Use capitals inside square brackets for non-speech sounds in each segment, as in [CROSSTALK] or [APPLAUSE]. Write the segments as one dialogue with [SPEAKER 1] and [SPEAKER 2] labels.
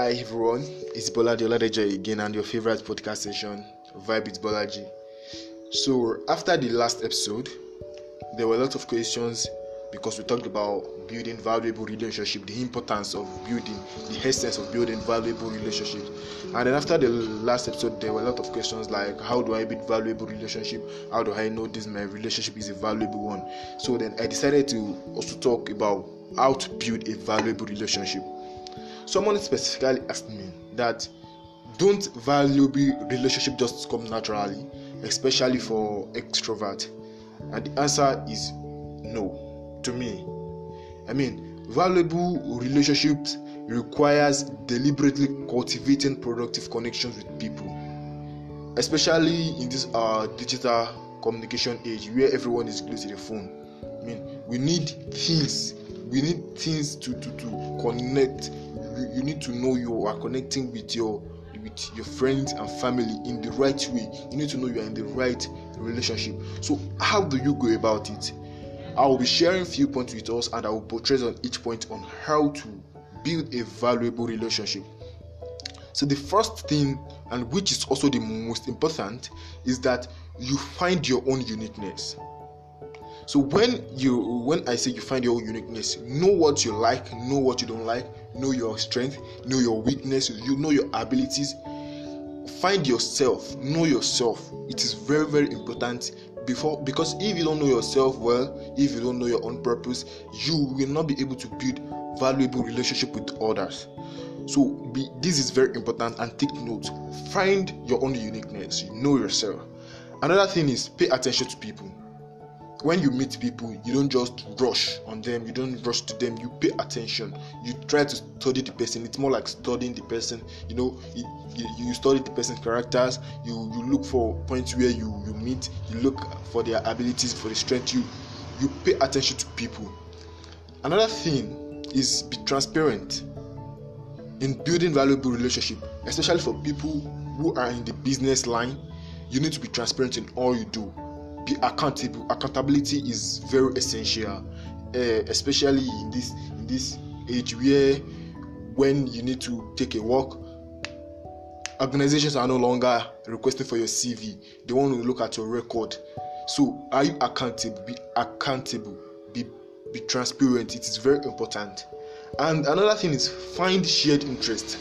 [SPEAKER 1] Hi everyone, it's Bolaji Oladejo again and your favorite podcast session, Vibe with Bolaji. So after the last episode, there were a lot of questions because we talked about building valuable relationship, the importance of building, the essence of building valuable relationships. And then after the last episode, there were a lot of questions like how do I build valuable relationship? How do I know this my relationship is a valuable one? So then I decided to also talk about how to build a valuable relationship. Someone specifically asked me that don't valuable relationship just come naturally, especially for extrovert? And the answer is no to me. I mean, valuable relationships requires deliberately cultivating productive connections with people, especially in this uh, digital communication age where everyone is glued to the phone. I mean, we need things. We need things to, to, to connect. You, need to know you are connecting with your with your friends and family in the right way. You need to know you are in the right relationship. So how do you go about it? I will be sharing few points with us and i will portray on each point on how to build a valuable relationship. So the first thing and which is also the most important is that you find your own uniqueness so when you when i say you find your uniqueness know what you like know what you don't like know your strength know your weakness you know your abilities. Find yourself know yourself. It is very very important. Before because if you don't know yourself well if you don't know your own purpose you will not be able to build valuable relationship with others. So be, this is very important and take note. Find your own uniqueness. You know yourself. Another thing is pay attention to people when you meet people you don't just rush on them you don't rush to them you pay attention. You try to study the person. It's more like studying the person. You know you, you study the person's characters. You you look for points where you you meet. You look for their abilities for the strength. You you pay attention to people. Another thing is be transparent in building valuable relationship especially for people who are in the business line. You need to be transparent in all you do be accountable accountability is very essential uh, especially in this in this age where when you need to take a walk organizations are no longer requesting for your cv they want to look at your record. So are you accountable? Be accountable. Be be transparent. It is very important. And another thing is find shared interest.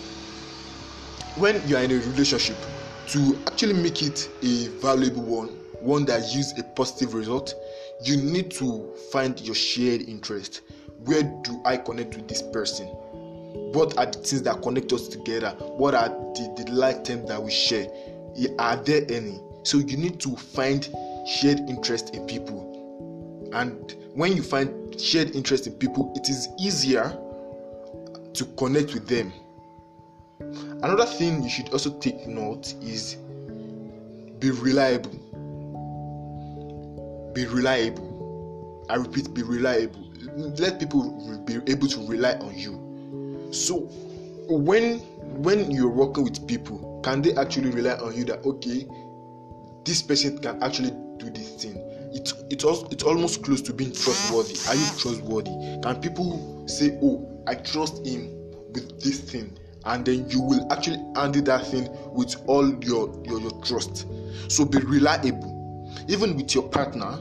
[SPEAKER 1] When you are in a relationship to actually make it a valuable one one that yields a positive result, you need to find your shared interest. Where do I connect with this person? What are the things that connect us together? What are the, the like terms that we share? Are there any? So you need to find shared interest in people. And when you find shared interest in people, it is easier to connect with them. Another thing you should also take note is be reliable be reliable. I repeat be reliable. Let people be able to rely on you. So when when you're working with people can they actually rely on you that okay this person can actually do this thing? It it also it's almost close to being trustworthy. Are you trustworthy? Can people say oh i trust him with this thing and then you will actually handle that thing with all your your, your trust? So be reliable even with your partner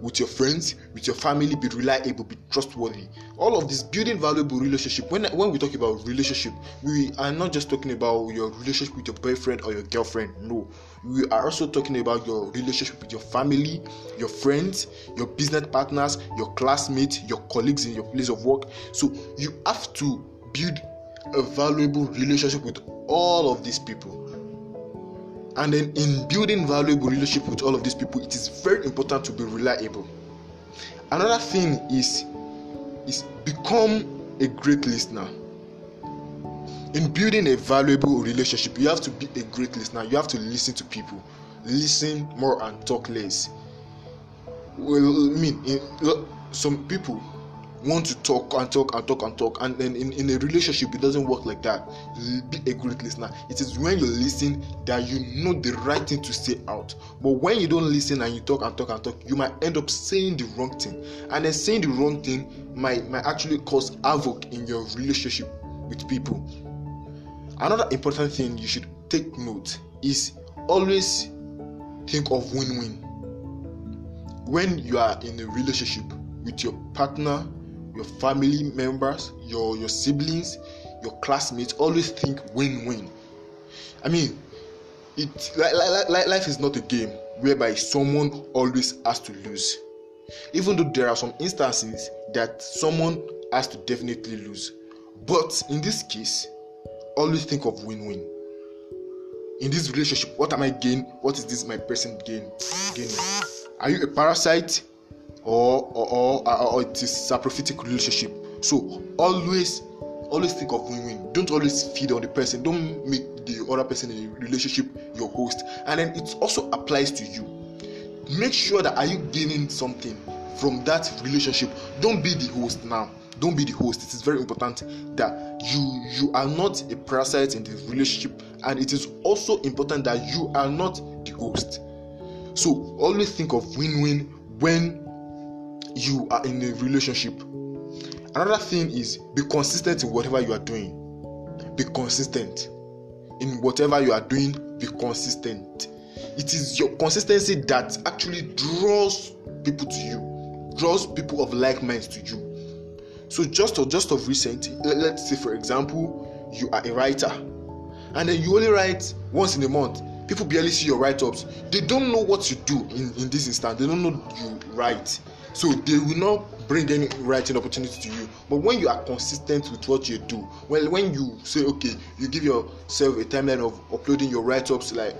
[SPEAKER 1] with your friends with your family be reliable be trustworthy. All of this building valuable relationship. When when we talk about relationship we are not just talking about your relationship with your boyfriend or your girlfriend. No. We are also talking about your relationship with your family your friends your business partners your classmates your colleagues in your place of work. So you have to build a valuable relationship with all of these people and then in building valuable relationship with all of these people it is very important to be reliable. Another thing is is become a great listener. In building a valuable relationship you have to be a great listener. You have to listen to people. Listen more and talk less. Well i mean eh, in, some people want to talk and talk and talk and talk and then in, in a relationship it doesn't work like that. Be a great listener. It is when you listen that you know the right thing to say out. But when you don't listen and you talk and talk and talk you might end up saying the wrong thing. And then saying the wrong thing might might actually cause havoc in your relationship with people. Another important thing you should take note is always think of win win. When you are in a relationship with your partner, your family members, your, your siblings, your classmates, always think win win. I mean, it like, like, life is not a game whereby someone always has to lose. Even though there are some instances that someone has to definitely lose. But in this case, always think of win win. In this relationship, what am I gain? What is this my person gain gaining? Are you a parasite or or, or, uh, or it is a prophetic relationship? So always always think of win win. Don't always feed on the person. Don't make the other person in the relationship your host. And then it also applies to you. Make sure that are you gaining something from that relationship. Don't be the host now don't be the host it is very important that you you are not a parasite in the relationship and it is also important that you are not the host so always think of win-win when you are in a relationship another thing is be consistent in whatever you are doing be consistent in whatever you are doing be consistent it is your consistency that actually draws people to you draws people of like minds to you so just of just of recent, let's say for example, you are a writer, and then you only write once in a month. People barely see your write-ups. They don't know what you do in, in this instance. They don't know you write. So they will not bring any writing opportunity to you. But when you are consistent with what you do, well, when you say okay, you give yourself a timeline of uploading your write-ups like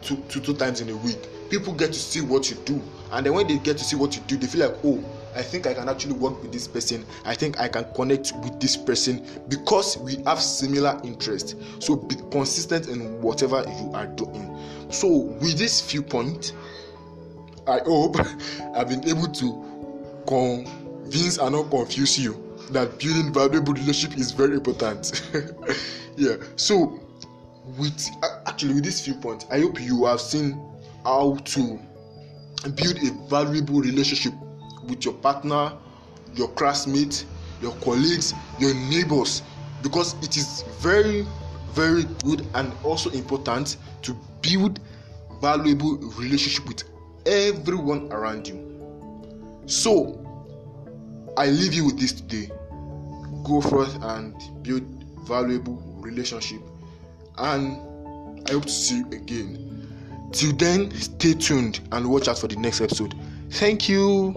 [SPEAKER 1] two, two, two times in a week, people get to see what you do. And then when they get to see what you do, they feel like, oh, I think I can actually work with this person. I think I can connect with this person because we have similar interests. So be consistent in whatever you are doing. So with this few points, I hope [LAUGHS] I've been able to convince and not confuse you that building valuable relationship is very important. [LAUGHS] yeah. So with actually with this few points, I hope you have seen how to build a valuable relationship with your partner, your classmates, your colleagues, your neighbors, because it is very, very good and also important to build valuable relationship with everyone around you. So, I leave you with this today. Go forth and build valuable relationship, and I hope to see you again. Till then, stay tuned and watch out for the next episode. Thank you.